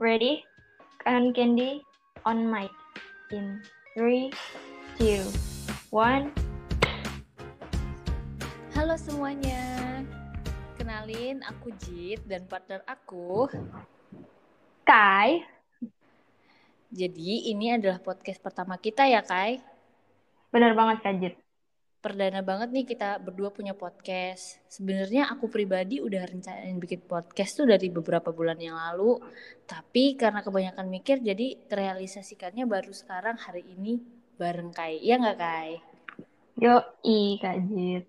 Ready? Kan Candy on mic. In 3, 2, 1. Halo semuanya. Kenalin aku Jit dan partner aku. Kai. Jadi ini adalah podcast pertama kita ya, Kai. Bener banget Kak Jit. Perdana banget nih kita berdua punya podcast. Sebenarnya aku pribadi udah rencanain bikin podcast tuh dari beberapa bulan yang lalu, tapi karena kebanyakan mikir jadi terrealisasikannya baru sekarang hari ini bareng Kai. Iya nggak Kai? Yo, i Kak Jit.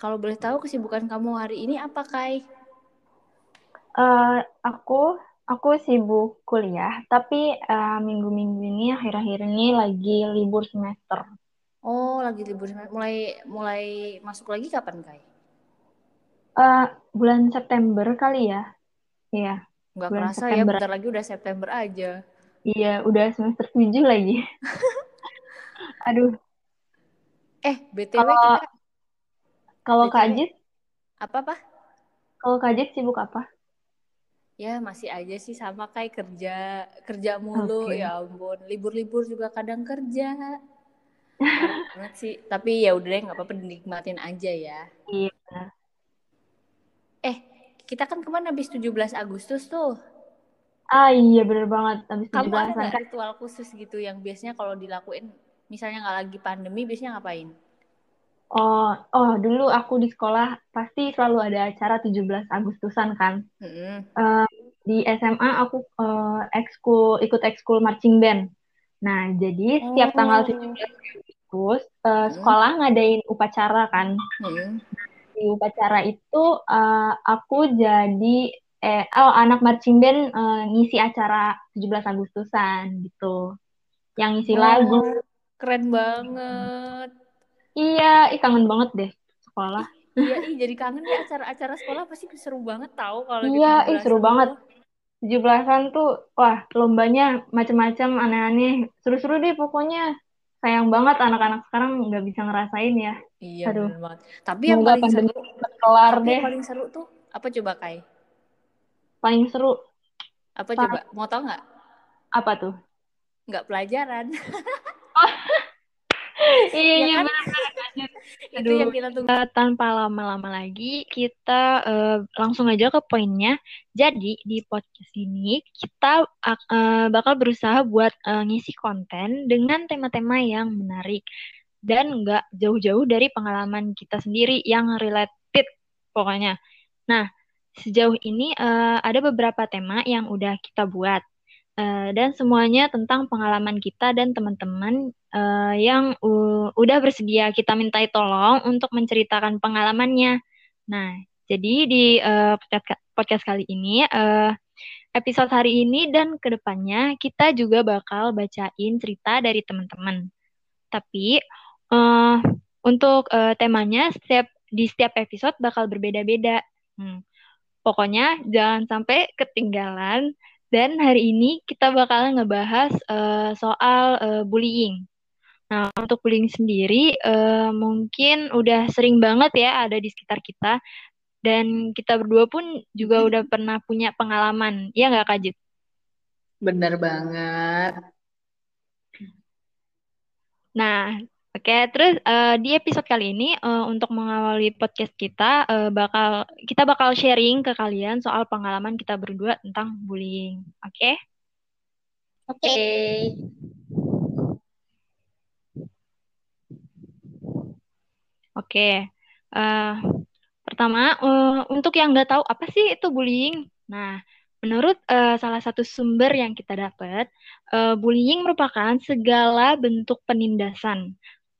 Kalau boleh tahu kesibukan kamu hari ini apa Kai? Eh, aku aku sibuk kuliah, tapi eh, minggu-minggu ini akhir-akhir ini lagi libur semester. Oh, lagi libur. Mulai mulai masuk lagi kapan, Kai? Eh, bulan September kali ya. Iya, Nggak bulan kerasa ya, September. bentar lagi udah September aja. Iya, udah semester 7 lagi. Aduh, Eh, BTW kalau kita kalau Kak BTW Jit, apa-apa? kalau Kak Jit sibuk apa? Ya, masih aja sih sama kayak kerja, kerja mulu, Oke. ya ampun. Libur-libur juga kadang kerja. Banget sih. Tapi ya udah deh, nggak apa-apa dinikmatin aja ya. Iya. Eh, kita kan kemarin habis 17 Agustus tuh. Ah iya bener banget. Habis Kamu ada 17-an nggak kan. ritual khusus gitu yang biasanya kalau dilakuin, misalnya nggak lagi pandemi, biasanya ngapain? Oh, oh dulu aku di sekolah pasti selalu ada acara 17 Agustusan kan. Mm-mm. Eh, di SMA aku eh, ekskul ikut ekskul marching band. Nah, jadi setiap tanggal 17 Oh. Agustus eh, Mm-mm. sekolah ngadain upacara kan. Mm-mm. Di upacara itu eh, aku jadi eh oh anak marching band eh, ngisi acara 17 Agustusan gitu. Yang ngisi lagu. Oh, keren banget. Iya, ih kangen banget deh sekolah. Iya, ih jadi kangen ya acara-acara sekolah pasti seru banget tahu kalau Iya, ih seru 17-an banget. tuh. 17-an tuh, wah lombanya macem-macem aneh-aneh. Seru-seru deh pokoknya. Sayang banget anak-anak sekarang nggak bisa ngerasain ya. Iya, Aduh, bener banget. Tapi yang paling seru, kelar tapi deh. yang paling seru tuh apa coba Kai? Paling seru. Apa Pa- coba? Mau tau nggak? apa tuh? Nggak pelajaran. Iya, Iya iya kan? Itu yang kita tunggu. Eh, tanpa lama-lama lagi, kita eh, langsung aja ke poinnya. Jadi, di podcast ini kita eh, bakal berusaha buat eh, ngisi konten dengan tema-tema yang menarik dan nggak jauh-jauh dari pengalaman kita sendiri yang related pokoknya. Nah, sejauh ini eh, ada beberapa tema yang udah kita buat. Eh, dan semuanya tentang pengalaman kita dan teman-teman eh, yang udah bersedia kita mintai tolong untuk menceritakan pengalamannya. Nah, jadi di eh, podcast, podcast kali ini, eh, episode hari ini dan ke depannya kita juga bakal bacain cerita dari teman-teman. Tapi eh, untuk eh, temanya setiap di setiap episode bakal berbeda-beda. Hmm. Pokoknya jangan sampai ketinggalan. Dan hari ini kita bakal ngebahas eh, soal eh, bullying. Nah, untuk bullying sendiri eh, mungkin udah sering banget ya ada di sekitar kita. Dan kita berdua pun juga udah pernah punya pengalaman. Iya nggak, Kak Jit? Bener banget. Nah, oke. Terus eh, di episode kali ini eh, untuk mengawali podcast kita eh, bakal kita bakal sharing ke kalian soal pengalaman kita berdua tentang bullying. Oke? Oke. Oke. Eh, pertama, eh, untuk yang nggak tahu apa sih itu bullying? Nah, menurut eh, salah satu sumber yang kita dapat, eh, bullying merupakan segala bentuk penindasan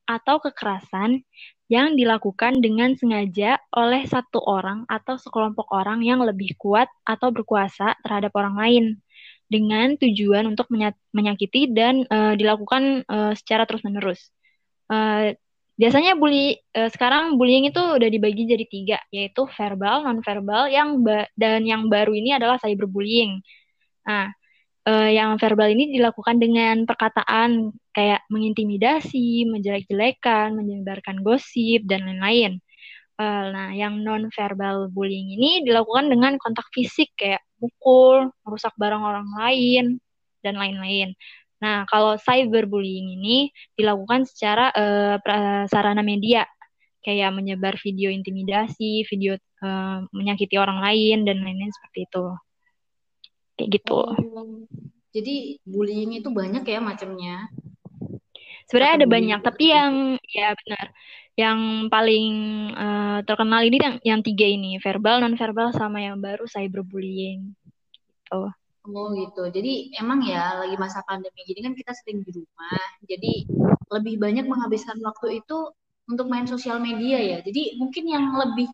atau kekerasan yang dilakukan dengan sengaja oleh satu orang atau sekelompok orang yang lebih kuat atau berkuasa terhadap orang lain dengan tujuan untuk menya- menyakiti dan eh, dilakukan eh, secara terus-menerus. Eh, biasanya bully eh, sekarang bullying itu udah dibagi jadi tiga, yaitu verbal, non-verbal, yang dan yang baru ini adalah cyberbullying. Nah, eh, yang verbal ini dilakukan dengan perkataan kayak mengintimidasi, menjelek-jelekan, menyebarkan gosip, dan lain-lain. Eh, nah, yang non-verbal bullying ini dilakukan dengan kontak fisik kayak mukul, merusak barang orang lain, dan lain-lain. Nah, kalau cyberbullying ini dilakukan secara uh, sarana media, kayak menyebar video intimidasi, video uh, menyakiti orang lain, dan lain-lain seperti itu. Kayak gitu. Oh, jadi bullying itu banyak ya macamnya? Sebenarnya ada banyak, tapi yang ya benar, yang paling uh, terkenal ini yang yang tiga ini, verbal, non verbal, sama yang baru cyberbullying. Gitu. Oh gitu. Jadi emang ya lagi masa pandemi gini kan kita sering di rumah. Jadi lebih banyak menghabiskan waktu itu untuk main sosial media ya. Jadi mungkin yang lebih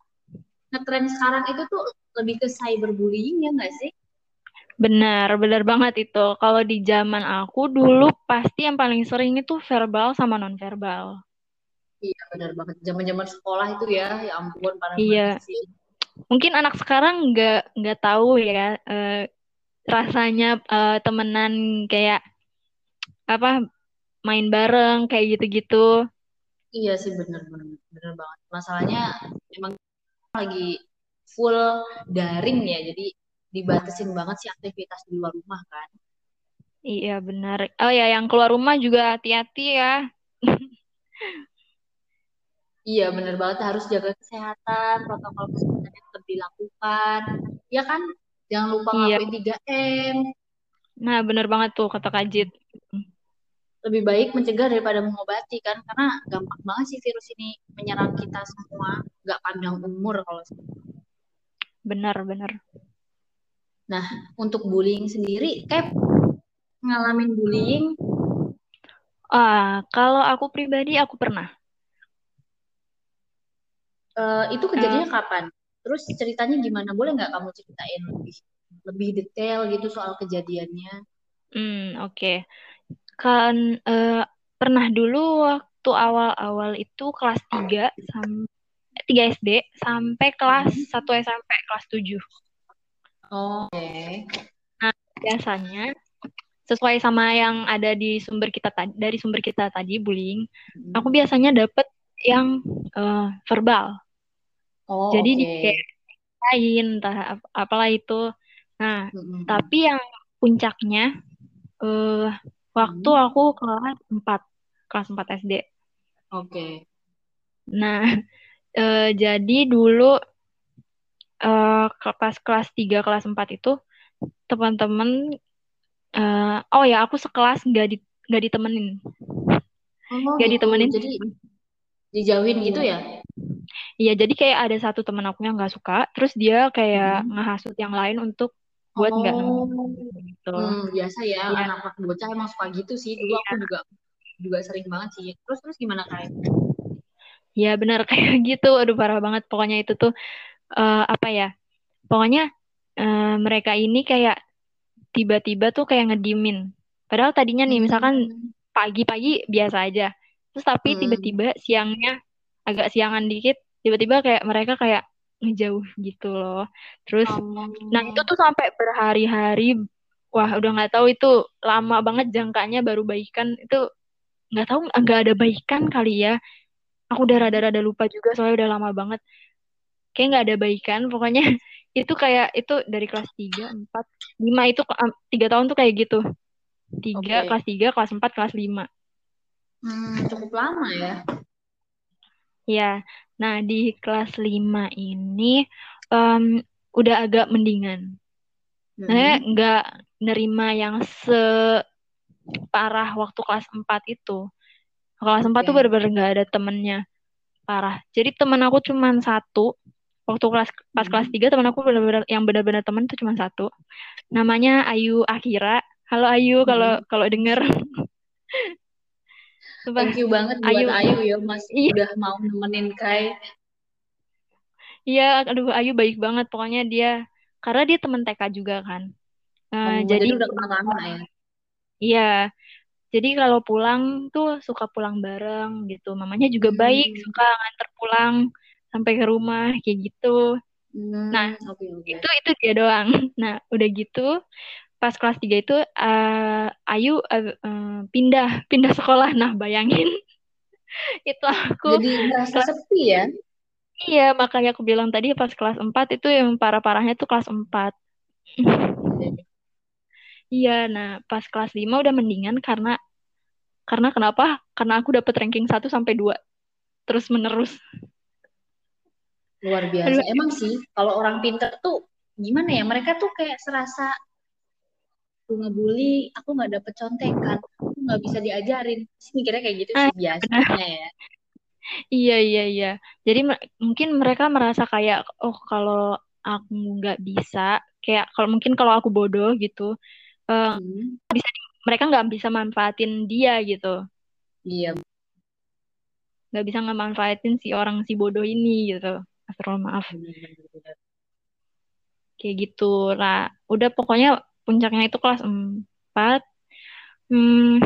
ngetren sekarang itu tuh lebih ke cyberbullying ya nggak sih? Benar, benar banget itu. Kalau di zaman aku dulu pasti yang paling sering itu verbal sama non verbal. Iya benar banget. Zaman-zaman sekolah itu ya, ya ampun parah iya. sih. Mungkin anak sekarang nggak nggak tahu ya. Uh, rasanya uh, temenan kayak apa main bareng kayak gitu-gitu. Iya sih bener bener bener banget. Masalahnya emang lagi full daring ya, jadi dibatasin banget sih aktivitas di luar rumah kan. Iya benar. Oh ya yang keluar rumah juga hati-hati ya. iya bener banget harus jaga kesehatan, protokol kesehatan tetap dilakukan. Ya kan Jangan lupa iya. ngapain 3M. Nah, bener banget tuh kata Kajit. Lebih baik mencegah daripada mengobati kan, karena gampang banget sih virus ini menyerang kita semua, nggak pandang umur kalau Benar, benar. Nah, untuk bullying sendiri, kayak ngalamin bullying? Ah, kalau aku pribadi aku pernah. Uh, itu kejadiannya uh, kapan? Terus ceritanya gimana? Boleh nggak kamu ceritain lebih lebih detail gitu soal kejadiannya? Hmm, oke. Okay. Kan uh, pernah dulu waktu awal-awal itu kelas 3 sampai 3 SD sampai kelas 1 hmm. SMP kelas 7. Oh, Oke. Okay. Nah, biasanya sesuai sama yang ada di sumber kita tadi dari sumber kita tadi bullying, hmm. aku biasanya dapet yang uh, verbal. Oh, Jadi okay. dikatain entah ap apalah itu. Nah, mm-hmm. tapi yang puncaknya uh, waktu mm-hmm. aku kelas 4, kelas 4 SD. Oke. Okay. Nah, uh, jadi dulu uh, pas kelas 3, kelas 4 itu teman-teman uh, oh ya aku sekelas nggak di nggak ditemenin. Oh, nggak gitu. ditemenin. Jadi dijauhin gitu ya? Iya, jadi kayak ada satu teman aku yang nggak suka, terus dia kayak hmm. ngehasut yang lain untuk buat nggak oh. gitu. Hmm, biasa ya, ya, anak-anak bocah emang suka gitu sih. Dulu ya. aku juga juga sering banget sih. Terus terus gimana kayak? Ya benar kayak gitu. Aduh parah banget. Pokoknya itu tuh uh, apa ya? Pokoknya uh, mereka ini kayak tiba-tiba tuh kayak ngedimin. Padahal tadinya nih hmm. misalkan pagi-pagi biasa aja. Terus tapi hmm. tiba-tiba siangnya agak siangan dikit tiba-tiba kayak mereka kayak ngejauh gitu loh terus oh. nah itu tuh sampai berhari-hari wah udah nggak tahu itu lama banget jangkanya baru baikan itu nggak tahu nggak ada baikan kali ya aku udah rada-rada lupa juga soalnya udah lama banget kayak nggak ada baikan pokoknya itu kayak itu dari kelas 3, 4, 5 itu tiga tahun tuh kayak gitu tiga okay. kelas 3, kelas 4, kelas 5 hmm, cukup lama ya Ya, nah di kelas 5 ini um, udah agak mendingan. Hmm. Nah, nggak nerima yang separah waktu kelas 4 itu. Kelas okay. 4 tuh bener-bener nggak ada temennya. Parah. Jadi temen aku cuma satu. Waktu kelas pas hmm. kelas 3 temen aku bener-bener yang bener-bener temen tuh cuma satu. Namanya Ayu Akira. Halo Ayu kalau hmm. kalau denger. Thank you banget buat Ayu, Ayu ya Mas iya. udah mau nemenin Kai. Iya, aduh Ayu baik banget pokoknya dia karena dia teman TK juga kan. Uh, oh, jadi, udah kenal lama ya. Iya. Jadi kalau pulang tuh suka pulang bareng gitu. Mamanya juga hmm. baik, suka nganter pulang sampai ke rumah kayak gitu. Hmm, nah, okay, okay. itu itu dia doang. Nah, udah gitu pas kelas 3 itu uh, Ayu uh, uh, pindah pindah sekolah. Nah, bayangin itu aku jadi merasa sepi ya. Iya, makanya aku bilang tadi pas kelas 4 itu yang parah-parahnya tuh kelas 4. Iya, nah pas kelas 5 udah mendingan karena karena kenapa? Karena aku dapet ranking 1 sampai 2 terus menerus. Luar biasa. Aduh. Emang sih kalau orang pinter tuh gimana ya? Mereka tuh kayak serasa aku ngebully, aku nggak dapet contekan, aku nggak bisa diajarin. Sih mikirnya kayak gitu sih ah, biasanya ya. Iya iya iya. Jadi mungkin mereka merasa kayak oh kalau aku nggak bisa, kayak kalau mungkin kalau aku bodoh gitu, uh, hmm. bisa mereka nggak bisa manfaatin dia gitu iya nggak bisa ngemanfaatin si orang si bodoh ini gitu Astro maaf. Kayak gitu. Lah udah pokoknya puncaknya itu kelas 4 hmm,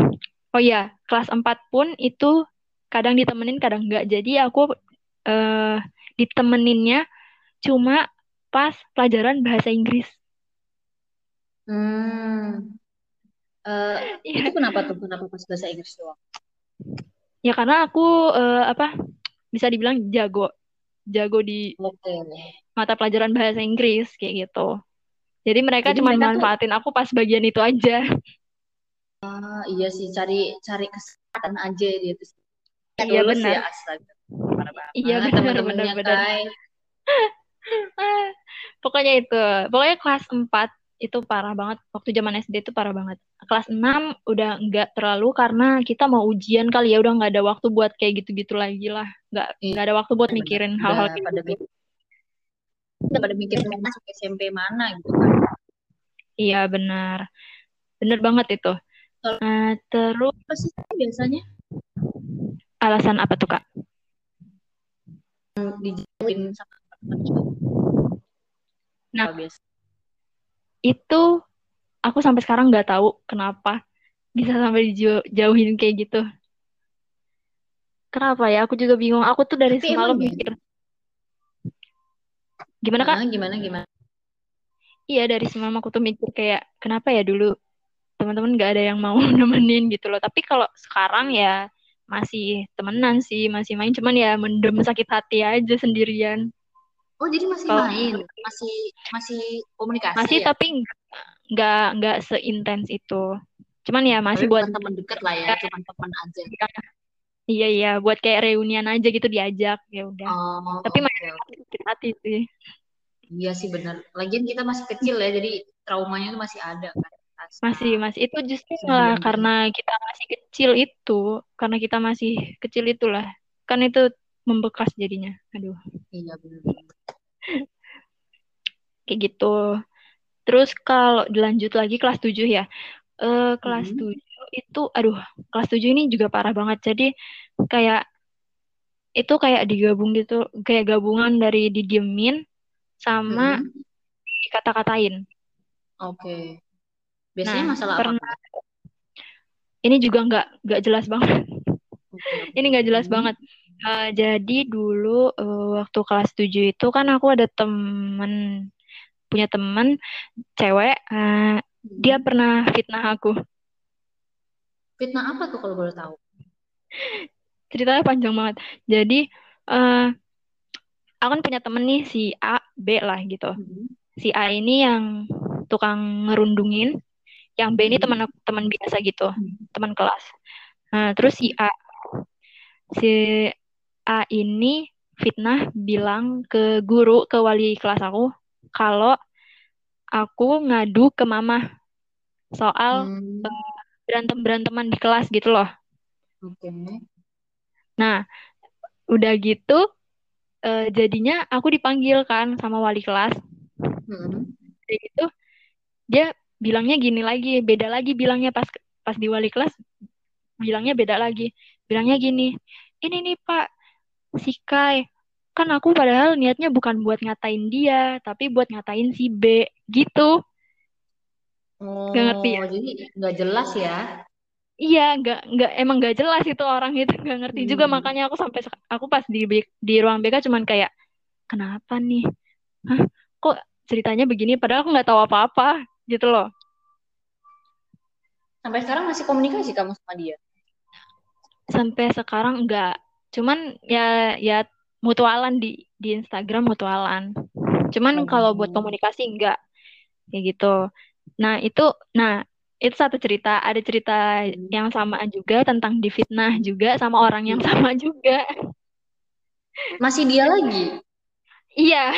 oh ya kelas 4 pun itu kadang ditemenin kadang enggak jadi aku uh, ditemeninnya cuma pas pelajaran bahasa Inggris. Hmm. Uh, itu kenapa tuh? Kenapa pas bahasa Inggris doang? Ya karena aku uh, apa bisa dibilang jago, jago di mata pelajaran bahasa Inggris kayak gitu. Jadi mereka cuma manfaatin tuh... aku pas bagian itu aja. Uh, iya sih cari cari kesempatan aja gitu. Iya benar. Ya, Iya benar benar benar. Pokoknya itu. Pokoknya kelas 4 itu parah banget. Waktu zaman SD itu parah banget. Kelas 6 udah nggak terlalu karena kita mau ujian kali ya. Udah nggak ada waktu buat kayak gitu-gitu lagi lah. Nggak iya. nggak ada waktu buat mikirin hal-hal kayak pada gitu. udah pada mikir mau masuk SMP mana gitu. Kan iya benar. Benar banget itu. Nah, terus apa sih biasanya? Alasan apa tuh kak? Dijauhin sama nah biasa itu aku sampai sekarang nggak tahu kenapa bisa sampai dijauhin kayak gitu. Kenapa ya? Aku juga bingung. Aku tuh dari Tapi semalam mikir. Gimana kak? Gimana gimana gimana? Iya dari semalam aku tuh mikir kayak kenapa ya dulu teman-teman nggak ada yang mau nemenin gitu loh. Tapi kalau sekarang ya masih temenan sih, masih main. Cuman ya mendem sakit hati aja sendirian. Oh jadi masih Kalo, main, masih masih komunikasi Masih ya? tapi nggak nggak seintens itu. Cuman ya masih tapi buat teman dekat lah ya, cuma teman aja. Iya iya, buat kayak reunian aja gitu diajak ya udah. Oh, tapi okay. masih hati sih. Iya sih benar. Lagian kita masih kecil ya, jadi traumanya itu masih ada kan. Masih masih itu justru malah karena kita masih kecil itu, karena kita masih kecil itulah. Kan itu membekas jadinya. Aduh. Iya benar. Kayak gitu. Terus kalau dilanjut lagi kelas 7 ya. Uh, kelas hmm. 7 itu aduh, kelas 7 ini juga parah banget. Jadi kayak itu kayak digabung gitu, kayak gabungan dari didiemin sama hmm. dikata-katain. Oke. Okay. Biasanya nah, masalah pernah, apa? Ini juga nggak nggak jelas banget. Ini nggak jelas hmm. banget. Uh, jadi dulu uh, waktu kelas 7 itu kan aku ada temen punya temen cewek uh, dia hmm. pernah fitnah aku. Fitnah apa tuh kalau boleh tahu? Ceritanya panjang banget. Jadi uh, aku kan punya temen nih si A, B lah gitu. Hmm. Si A ini yang tukang ngerundungin, yang B ini hmm. teman teman biasa gitu, hmm. teman kelas. Nah, terus si A si A ini fitnah bilang ke guru, ke wali kelas aku, kalau aku ngadu ke mama soal hmm. uh, berantem-beranteman di kelas gitu loh. Oke. Okay. Nah, udah gitu, uh, jadinya aku dipanggil kan sama wali kelas. Hmm. Kayak gitu, dia bilangnya gini lagi, beda lagi bilangnya pas pas di wali kelas, bilangnya beda lagi. Bilangnya gini, ini nih Pak, si Kai. Kan aku padahal niatnya bukan buat ngatain dia tapi buat ngatain si B gitu. Oh, gak ngerti ya? Jadi nggak jelas ya? Iya nggak nggak emang nggak jelas itu orang itu nggak ngerti hmm. juga makanya aku sampai aku pas di di ruang BK cuman kayak kenapa nih? Hah, kok ceritanya begini? Padahal aku nggak tahu apa-apa gitu loh. Sampai sekarang masih komunikasi kamu sama dia? Sampai sekarang enggak cuman ya ya mutualan di di Instagram mutualan cuman oh. kalau buat komunikasi enggak kayak gitu nah itu nah itu satu cerita ada cerita Hmm. yang sama juga tentang difitnah juga sama orang yang Hmm. sama juga Masih dia lagi. iya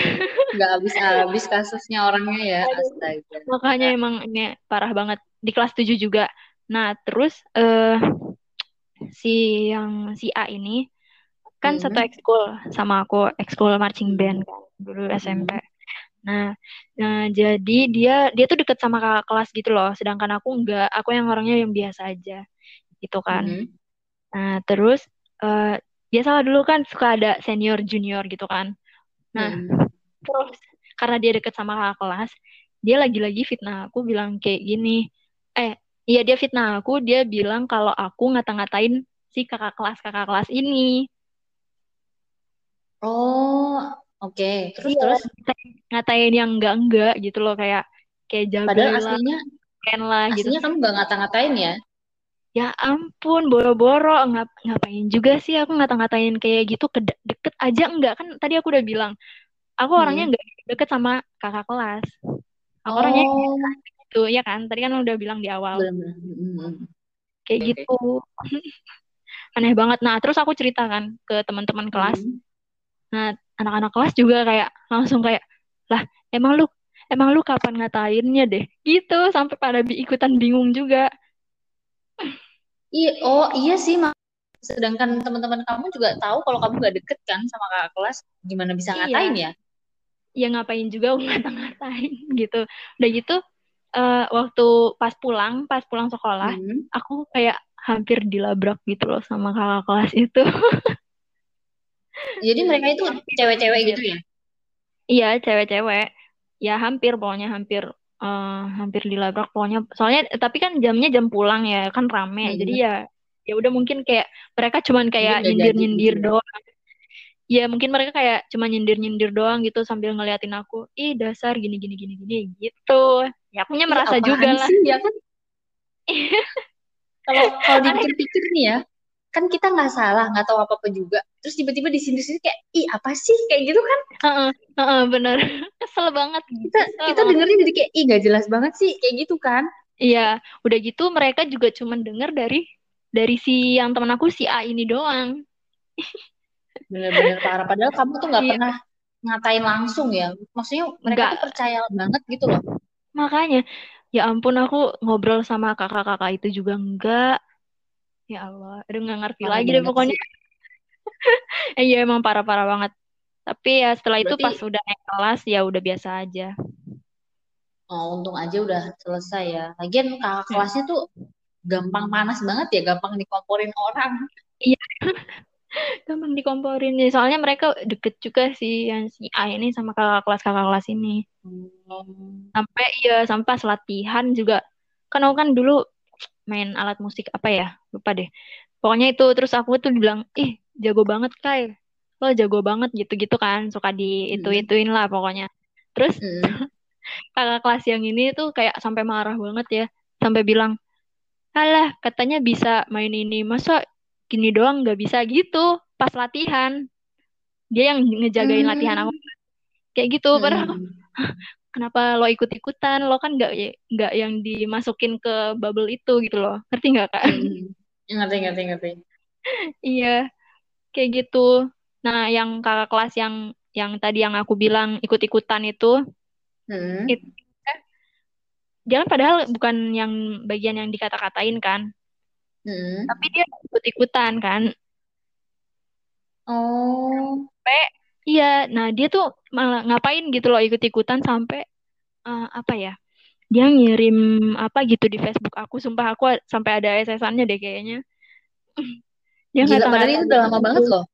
Nggak habis-habis kasusnya orangnya ya. Astaga. makanya emang ini parah banget di kelas 7 juga nah terus eh si yang si A ini kan Hmm. satu ekskul sama aku ekskul marching band kan dulu Hmm. SMP nah, nah jadi dia dia tuh deket sama kakak kelas gitu loh sedangkan aku enggak aku yang orangnya yang biasa aja gitu kan Hmm. nah terus eh biasalah dulu kan suka ada senior junior gitu kan nah Hmm. terus karena dia deket sama kakak kelas dia lagi-lagi fitnah aku bilang kayak gini eh iya dia fitnah aku dia bilang kalau aku ngata-ngatain si kakak kelas kakak kelas ini Oh, oke. Terus Iya, terus. ngatain yang enggak-enggak gitu loh kayak kayak Padahal jagoy lah, aslinya keren lah gitu. aslinya kamu nggak ngata-ngatain ya. Ya ampun, boro-boro ngap ngapain juga sih aku ngata-ngatain kayak gitu ke deket aja enggak kan tadi aku udah bilang aku orangnya Hmm. enggak deket sama kakak kelas. Aku orangnya Oh, gitu ya kan. Tadi kan udah bilang di awal. Hmm, hmm. kayak oke. gitu. Aneh banget. Nah, terus aku ceritakan ke teman-teman kelas. Hmm. Nah, anak-anak kelas juga kayak langsung kayak, lah emang lu emang lu kapan ngatainnya deh? Gitu sampai pada bi- ikutan bingung juga. Iya, oh iya sih, Mak. Sedangkan teman-teman kamu juga tahu kalau kamu nggak deket kan sama kakak kelas, gimana bisa ngatain Iya, ya? ya ngapain juga ngata-ngatain gitu. Udah gitu eh, waktu pas pulang, pas pulang sekolah, Hmm. aku kayak hampir dilabrak gitu loh sama kakak kelas itu. Jadi mereka itu cewek-cewek gitu ya? Iya, cewek-cewek. Ya hampir pokoknya hampir eh, hampir dilabrak pokoknya. Soalnya tapi kan jamnya jam pulang ya, kan rame. Jadi Hmm. ya ya udah mungkin kayak mereka cuman kayak jadi nyindir-nyindir gitu doang. Ya mungkin mereka kayak cuma nyindir-nyindir doang gitu sambil ngeliatin aku. Ih, dasar gini gini gini gini gitu. Ya akunya Ih, merasa juga apaan lah. sih ya kan? Kalau kalau dipikir-pikir nih ya, kan kita nggak salah, nggak tahu apa-apa juga. Terus tiba-tiba di sini-sini kayak, ih apa sih kayak gitu kan? Heeh, heeh, bener. Kesel banget. Kita Kesel kita banget. dengernya jadi kayak, ih nggak jelas banget sih kayak gitu kan? Iya, udah gitu mereka juga cuman denger dari dari si yang temen aku si A ini doang. Bener-bener parah. Padahal kamu tuh nggak Iya, pernah ngatain langsung ya. Maksudnya mereka enggak. tuh percaya banget gitu loh. Makanya, ya ampun aku ngobrol sama kakak-kakak itu juga enggak. Ya Allah, aduh nggak ngerti Parah lagi deh pokoknya. Eh, Iya emang parah-parah banget. Tapi ya setelah itu pas Berarti, udah naik kelas ya udah biasa aja. oh, untung aja udah selesai ya. Lagian kakak Hmm. kelasnya tuh gampang panas banget ya, gampang dikomporin orang. Iya, gampang dikomporin ya. Soalnya mereka deket juga sih yang si A ini sama kakak kelas kakak kelas ini. Hmm. Sampai iya sampai pas latihan juga. Kan aku kan dulu main alat musik apa ya? Lupa deh. Pokoknya itu terus aku tuh bilang, "Ih, jago banget, Kai. Lo jago banget gitu-gitu kan." Suka di Hmm. itu-ituin lah pokoknya. Terus Hmm. kakak kelas yang ini tuh kayak sampai marah banget ya. Sampai bilang, "Alah, katanya bisa main ini. Masa gini doang nggak bisa gitu pas latihan." Dia yang ngejagain latihan aku kayak gitu. Padahal. kenapa lo ikut-ikutan? Lo kan nggak nggak yang dimasukin ke bubble itu gitu loh. Ngerti nggak, Kak? Hmm. Ngerti, ngerti, ngerti. Iya, kayak gitu. Nah, yang kakak kelas yang yang tadi yang aku bilang ikut-ikutan itu, Hmm. itu dia kan padahal bukan yang bagian yang dikata-katain kan, Hmm. tapi dia ikut-ikutan kan. Oh. Sampai, iya, nah dia tuh malah ngapain gitu loh ikut-ikutan sampai eh, apa ya? Dia ngirim apa gitu di Facebook aku, sumpah aku sampai ada SS-annya deh kayaknya. Dia Gila, padahal itu udah lama banget aku. loh.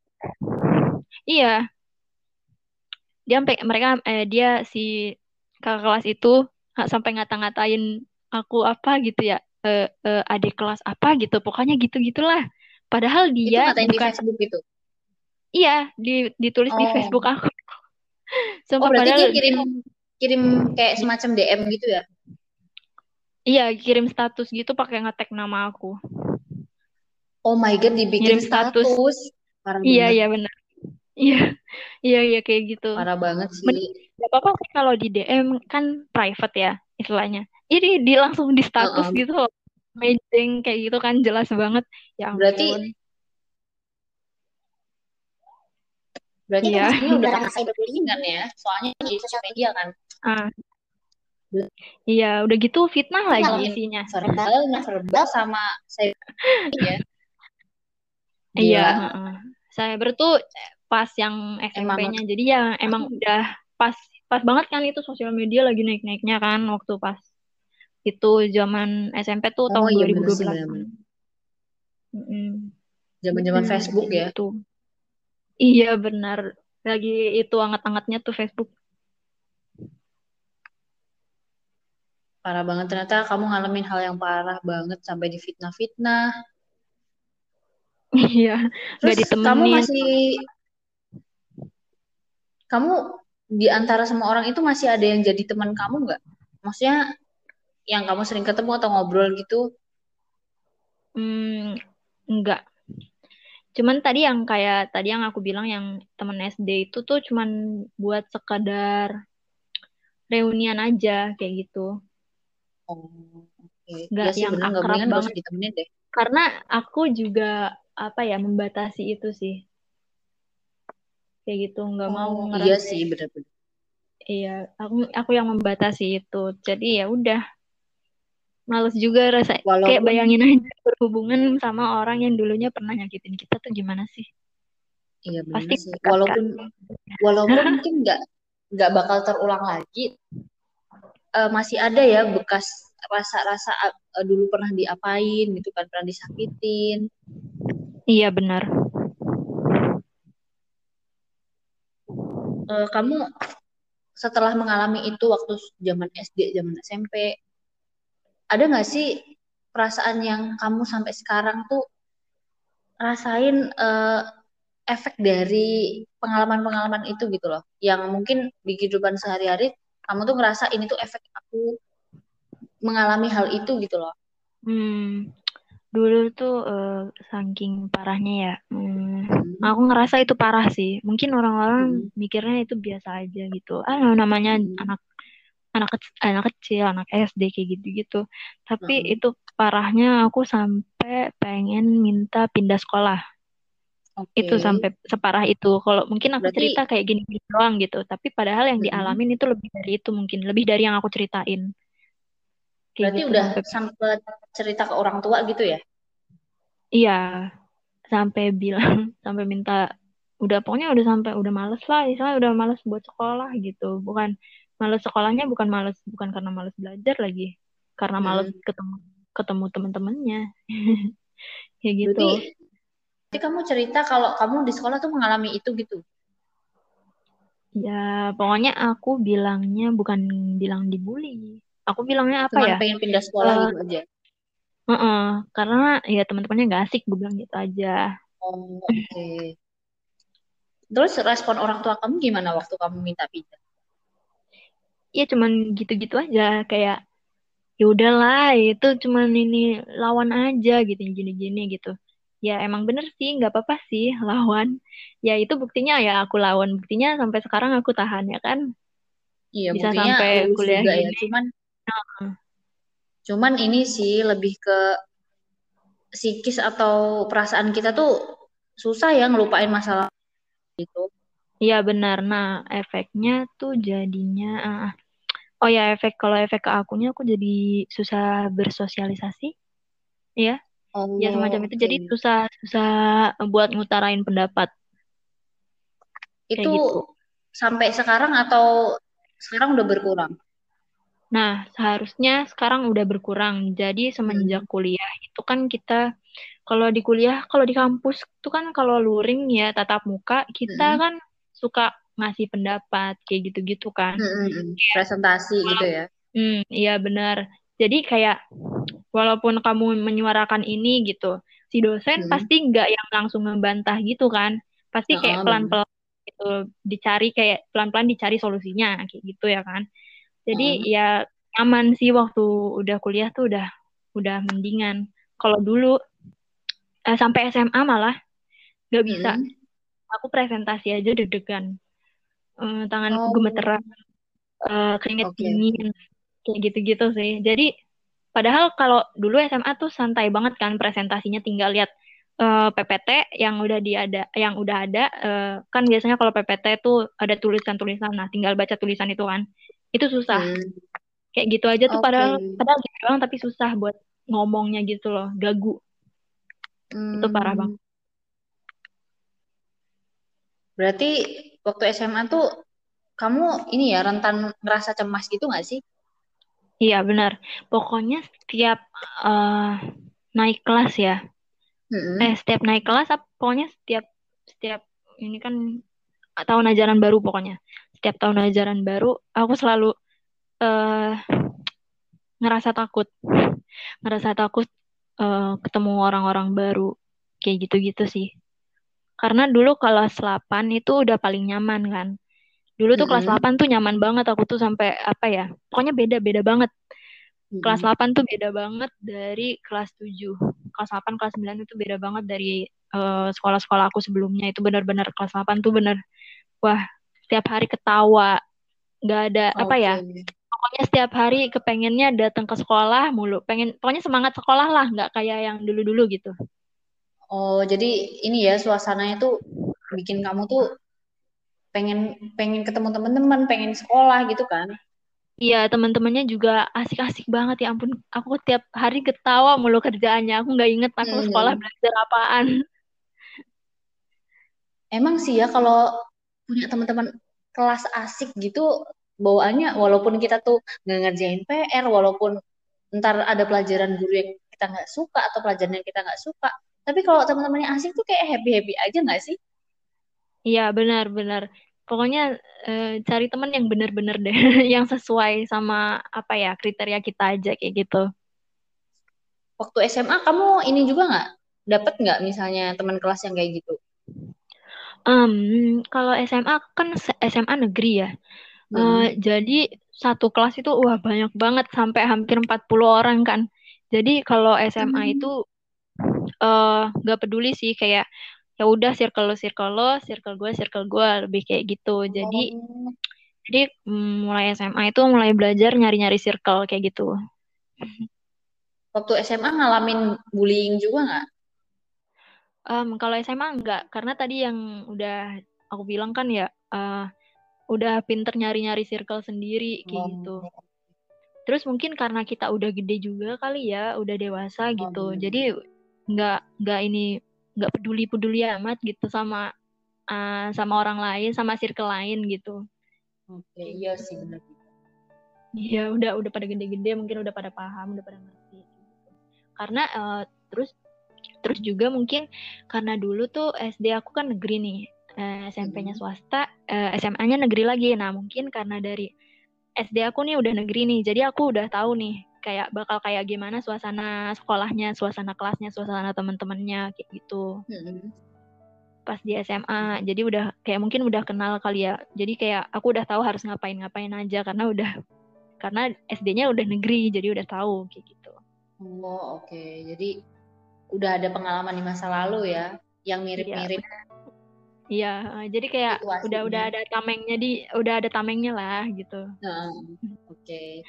Iya, dia sampai mereka eh, dia si kakak kelas itu sampai ngata-ngatain aku apa gitu ya eh, eh, adik kelas apa gitu pokoknya gitu gitulah padahal Itu dia di bukan Facebook gitu. Iya di, ditulis di Facebook Oh. aku Oh, sumpah berarti padahal dia kirim kirim kayak semacam DM gitu ya? iya kirim status gitu pakai ngetek nama aku Oh my God, dibikin ngirim status status. Parah iya iya benar iya iya iya kayak gitu Parah banget Men- sih. Gak apa-apa sih kalau di DM kan private ya. istilahnya. Ini di langsung di status Uh-uh. gitu loh. Mejeng kayak gitu kan jelas banget. Ya ampun. berarti Iya. kamu sebenarnya udah kena cyberbullying kan ya? Soalnya di sosial media kan. Ah. Iya, udah gitu fitnah lagi Ngalamin isinya. verbal, non verbal sama cyberbullying ya. Iya, heeh. Cyber tuh pas yang SMP-nya. Jadi ya emang udah pas pas banget kan itu sosial media lagi naik-naiknya kan waktu pas itu zaman SMP tuh Oh tahun iya bener 2012 sih an. bener-bener. Mm-mm. Zaman-zaman Mm, Facebook ya. gitu. Iya benar. Lagi itu anget-angetnya tuh Facebook. Parah banget ternyata kamu ngalamin hal yang parah banget sampai di fitnah-fitnah. Iya, nggak Terus kamu ditemenin. masih kamu di antara semua orang itu masih ada yang jadi teman kamu nggak? Maksudnya yang kamu sering ketemu atau ngobrol gitu? Hmm, enggak. Cuman tadi yang kayak tadi yang aku bilang yang temen SD itu tuh cuman buat sekadar reunian aja kayak gitu. Oh, oke. Nggak Ya yang bener akrab banget. ditemenin deh. Karena aku juga apa ya membatasi itu sih. Kayak gitu nggak mau Oh ngerasa iya sih bener-bener. iya aku aku yang membatasi itu. Jadi ya udah males juga rasa kayak Walaupun bayangin aja berhubungan sama orang yang dulunya pernah nyakitin kita tuh gimana sih? iya Pasti sih. dekat kan? Walaupun walaupun mungkin nggak nggak bakal terulang lagi, eh, masih ada ya bekas rasa-rasa eh, dulu pernah diapain gitu kan, pernah disakitin. Iya benar. Eh, kamu setelah mengalami itu waktu zaman SD, zaman SMP, ada nggak sih perasaan yang kamu sampai sekarang tuh rasain eh, efek dari pengalaman-pengalaman itu gitu loh, yang mungkin di kehidupan sehari-hari kamu tuh ngerasa ini tuh efek aku mengalami hal itu gitu loh. Hmm, dulu tuh eh, saking parahnya ya. Hmm, Hmm. aku ngerasa itu parah sih. Mungkin orang-orang Hmm. mikirnya itu biasa aja gitu. Ah, namanya Hmm. anak anak kecil, anak kecil, anak SD kayak gitu-gitu. Tapi Hmm. itu parahnya aku sampai pengen minta pindah sekolah. Itu Oke. sampai separah itu. Kalau mungkin aku Berarti cerita kayak gini-gini doang gitu. Tapi padahal yang Hmm. dialamin itu lebih dari itu mungkin, lebih dari yang aku ceritain. Kayak berarti gitu udah sampai cerita ke orang tua gitu ya? Iya, sampai bilang, sampai minta, udah pokoknya udah sampai udah males lah, misalnya udah males buat sekolah gitu. Bukan males sekolahnya, bukan males, bukan karena males belajar lagi, karena males Hmm. ketemu ketemu teman-temannya, kayak gitu. Berarti, berarti kamu cerita kalau kamu di sekolah tuh mengalami itu gitu? Ya, pokoknya aku bilangnya bukan bilang dibully, aku bilangnya apa Cuman ya? pengen pindah sekolah Eh, gitu aja? heeh, karena ya teman-temannya nggak asik, gue bilang gitu aja. Oh, oke. Terus respon orang tua kamu gimana waktu kamu minta pindah? Ya cuman gitu-gitu aja, kayak ya udahlah itu cuman ini lawan aja gitu gini-gini gitu. Ya emang bener sih nggak apa-apa sih lawan. Ya itu buktinya ya aku lawan. Buktinya sampai sekarang aku tahan ya kan? Iya, bisa buktinya sampai kuliah juga ya. gini Cuman, Heeh. cuman ini sih lebih ke psikis atau perasaan kita tuh susah ya ngelupain masalah itu. iya benar. Nah efeknya tuh jadinya ah, oh ya efek kalau efek ke akunya aku jadi susah bersosialisasi ya ya semacam Oh, itu jadi susah susah buat ngutarain pendapat kayak Itu gitu sampai sekarang atau sekarang udah berkurang? Nah, seharusnya sekarang udah berkurang. Jadi semenjak Hmm. kuliah itu kan kita kalau di kuliah, kalau di kampus itu kan kalau luring ya tatap muka, kita Hmm. kan suka ngasih pendapat kayak gitu-gitu kan. Hmm, hmm. Presentasi gitu ya. Hmm, iya benar. Jadi kayak walaupun kamu menyuarakan ini gitu, si dosen Hmm. pasti nggak yang langsung ngebantah gitu kan. Pasti kayak pelan-pelan gitu dicari kayak pelan-pelan dicari solusinya kayak gitu ya kan. Jadi ya aman sih waktu udah kuliah tuh udah udah mendingan. Kalau dulu eh, sampai SMA malah nggak bisa. Hmm. Aku presentasi aja deg-degan. Eh, tanganku Oh, gemeteran, eh, keringet oke. dingin. kayak gitu-gitu sih jadi padahal kalau dulu SMA tuh santai banget kan presentasinya tinggal lihat uh, eh, PPT yang udah diada yang udah ada uh, kan biasanya kalau PPT tuh ada tulisan-tulisan nah tinggal baca tulisan itu kan itu susah hmm. kayak gitu aja tuh okay. padahal padahal gitu doang tapi susah buat ngomongnya gitu loh gagu hmm. itu parah banget berarti waktu SMA tuh kamu ini ya rentan ngerasa cemas gitu gak sih Iya benar. Pokoknya setiap uh, naik kelas ya. Mm-hmm. Eh setiap naik kelas, pokoknya setiap setiap ini kan tahun ajaran baru pokoknya. Setiap tahun ajaran baru, aku selalu uh, ngerasa takut, ngerasa takut uh, ketemu orang-orang baru, kayak gitu-gitu sih. Karena dulu kelas 8 itu udah paling nyaman kan. Dulu tuh mm -hmm. kelas 8 tuh nyaman banget aku tuh sampai apa ya? Pokoknya beda-beda banget. Mm -hmm. Kelas 8 tuh beda banget dari kelas 7. Kelas 8, kelas 9 itu beda banget dari sekolah sekolah-sekolah aku sebelumnya. Itu benar-benar kelas 8 tuh benar wah, setiap hari ketawa. Gak ada okay. apa ya? Pokoknya setiap hari kepengennya datang ke sekolah mulu. Pengen pokoknya semangat sekolah lah, nggak kayak yang dulu-dulu gitu. Oh, jadi ini ya suasananya tuh bikin kamu tuh pengen pengen ketemu teman-teman pengen sekolah gitu kan Iya, teman-temannya juga asik-asik banget ya ampun. Aku tiap hari ketawa mulu kerjaannya. Aku nggak inget aku hmm. sekolah belajar apaan. Emang sih ya kalau punya teman-teman kelas asik gitu bawaannya walaupun kita tuh nggak ngerjain PR, walaupun ntar ada pelajaran guru yang kita nggak suka atau pelajaran yang kita nggak suka, tapi kalau teman-temannya asik tuh kayak happy happy aja nggak sih? Iya benar-benar pokoknya uh, cari teman yang benar-benar deh yang sesuai sama apa ya kriteria kita aja kayak gitu waktu SMA kamu ini juga nggak dapat nggak misalnya teman kelas yang kayak gitu um, kalau SMA kan SMA negeri ya hmm. uh, jadi satu kelas itu wah banyak banget sampai hampir 40 orang kan jadi kalau SMA hmm. itu eh, nggak uh, peduli sih kayak ya udah circle lo circle lo circle gue circle gue lebih kayak gitu jadi oh. jadi mm, mulai SMA itu mulai belajar nyari nyari circle kayak gitu waktu SMA ngalamin bullying juga nggak um, kalau SMA enggak karena tadi yang udah aku bilang kan ya uh, udah pinter nyari nyari circle sendiri kayak oh. gitu terus mungkin karena kita udah gede juga kali ya udah dewasa gitu oh. jadi nggak nggak ini nggak peduli peduli amat gitu sama uh, sama orang lain sama circle lain gitu oke iya sih benar Iya udah udah pada gede-gede mungkin udah pada paham udah pada ngerti gitu. karena uh, terus terus juga mungkin karena dulu tuh SD aku kan negeri nih uh, eh, SMP-nya hmm. swasta uh, SMA-nya negeri lagi nah mungkin karena dari SD aku nih udah negeri nih jadi aku udah tahu nih kayak bakal kayak gimana suasana sekolahnya, suasana kelasnya, suasana teman-temannya kayak gitu. Hmm. Pas di SMA, jadi udah kayak mungkin udah kenal kali ya. Jadi kayak aku udah tahu harus ngapain-ngapain aja karena udah karena SD-nya udah negeri, jadi udah tahu kayak gitu. Oh, oke. Okay. Jadi udah ada pengalaman di masa lalu ya yang mirip-mirip. Iya, uh, jadi kayak Situasinya. udah udah ada tamengnya di udah ada tamengnya lah gitu. Uh, oke. Okay.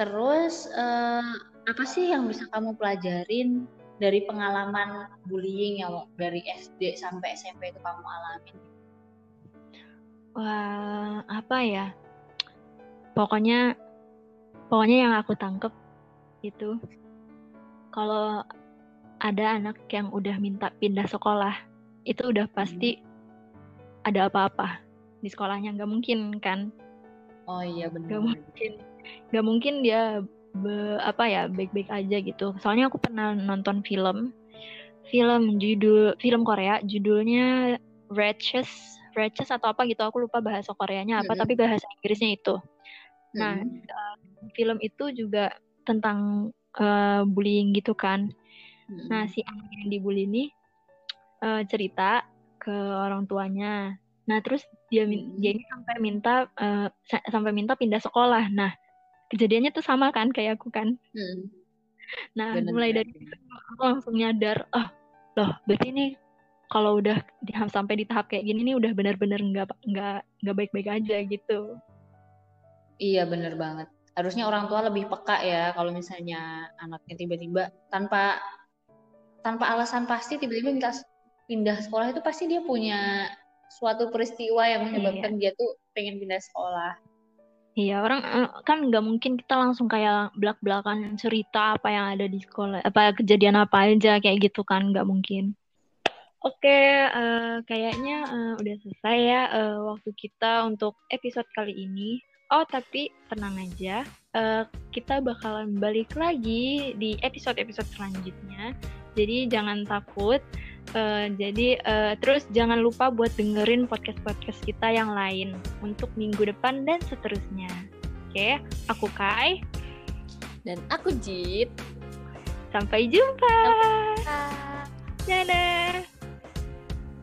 Terus uh, apa sih yang bisa kamu pelajarin dari pengalaman bullying yang dari SD sampai SMP itu kamu alami? Wah, apa ya? Pokoknya pokoknya yang aku tangkep itu kalau ada anak yang udah minta pindah sekolah, itu udah pasti hmm. ada apa-apa di sekolahnya nggak mungkin kan? Oh iya benar. Gak mungkin nggak mungkin dia be, apa ya baik-baik aja gitu. Soalnya aku pernah nonton film film judul film Korea judulnya Ratchet Ratchet atau apa gitu. Aku lupa bahasa Koreanya apa mm -hmm. tapi bahasa Inggrisnya itu. Nah mm -hmm. uh, film itu juga tentang uh, bullying gitu kan. Mm -hmm. nah si anak yang dibully ini uh, cerita ke orang tuanya. Nah terus dia dia ini sampai minta uh, sampai minta pindah sekolah. Nah kejadiannya tuh sama kan kayak aku kan hmm. nah Bener, mulai dari itu aku langsung nyadar oh loh berarti ini kalau udah di, sampai di tahap kayak gini nih udah benar-benar nggak nggak nggak baik-baik aja gitu Iya bener banget. Harusnya orang tua lebih peka ya kalau misalnya anaknya tiba-tiba tanpa tanpa alasan pasti tiba-tiba minta pindah sekolah itu pasti dia punya suatu peristiwa yang menyebabkan iya. dia tuh pengen pindah sekolah. Iya orang eh, kan nggak mungkin kita langsung kayak belak-belakan cerita apa yang ada di sekolah, apa kejadian apa aja kayak gitu kan nggak mungkin. Oke, uh, kayaknya uh, udah selesai ya uh, waktu kita untuk episode kali ini. Oh, tapi tenang aja, uh, kita bakalan balik lagi di episode-episode selanjutnya. Jadi jangan takut. Uh, jadi uh, terus jangan lupa buat dengerin podcast-podcast kita yang lain untuk minggu depan dan seterusnya. Oke, aku Kai dan aku Jit. Sampai jumpa. Sampai jumpa. Dadah.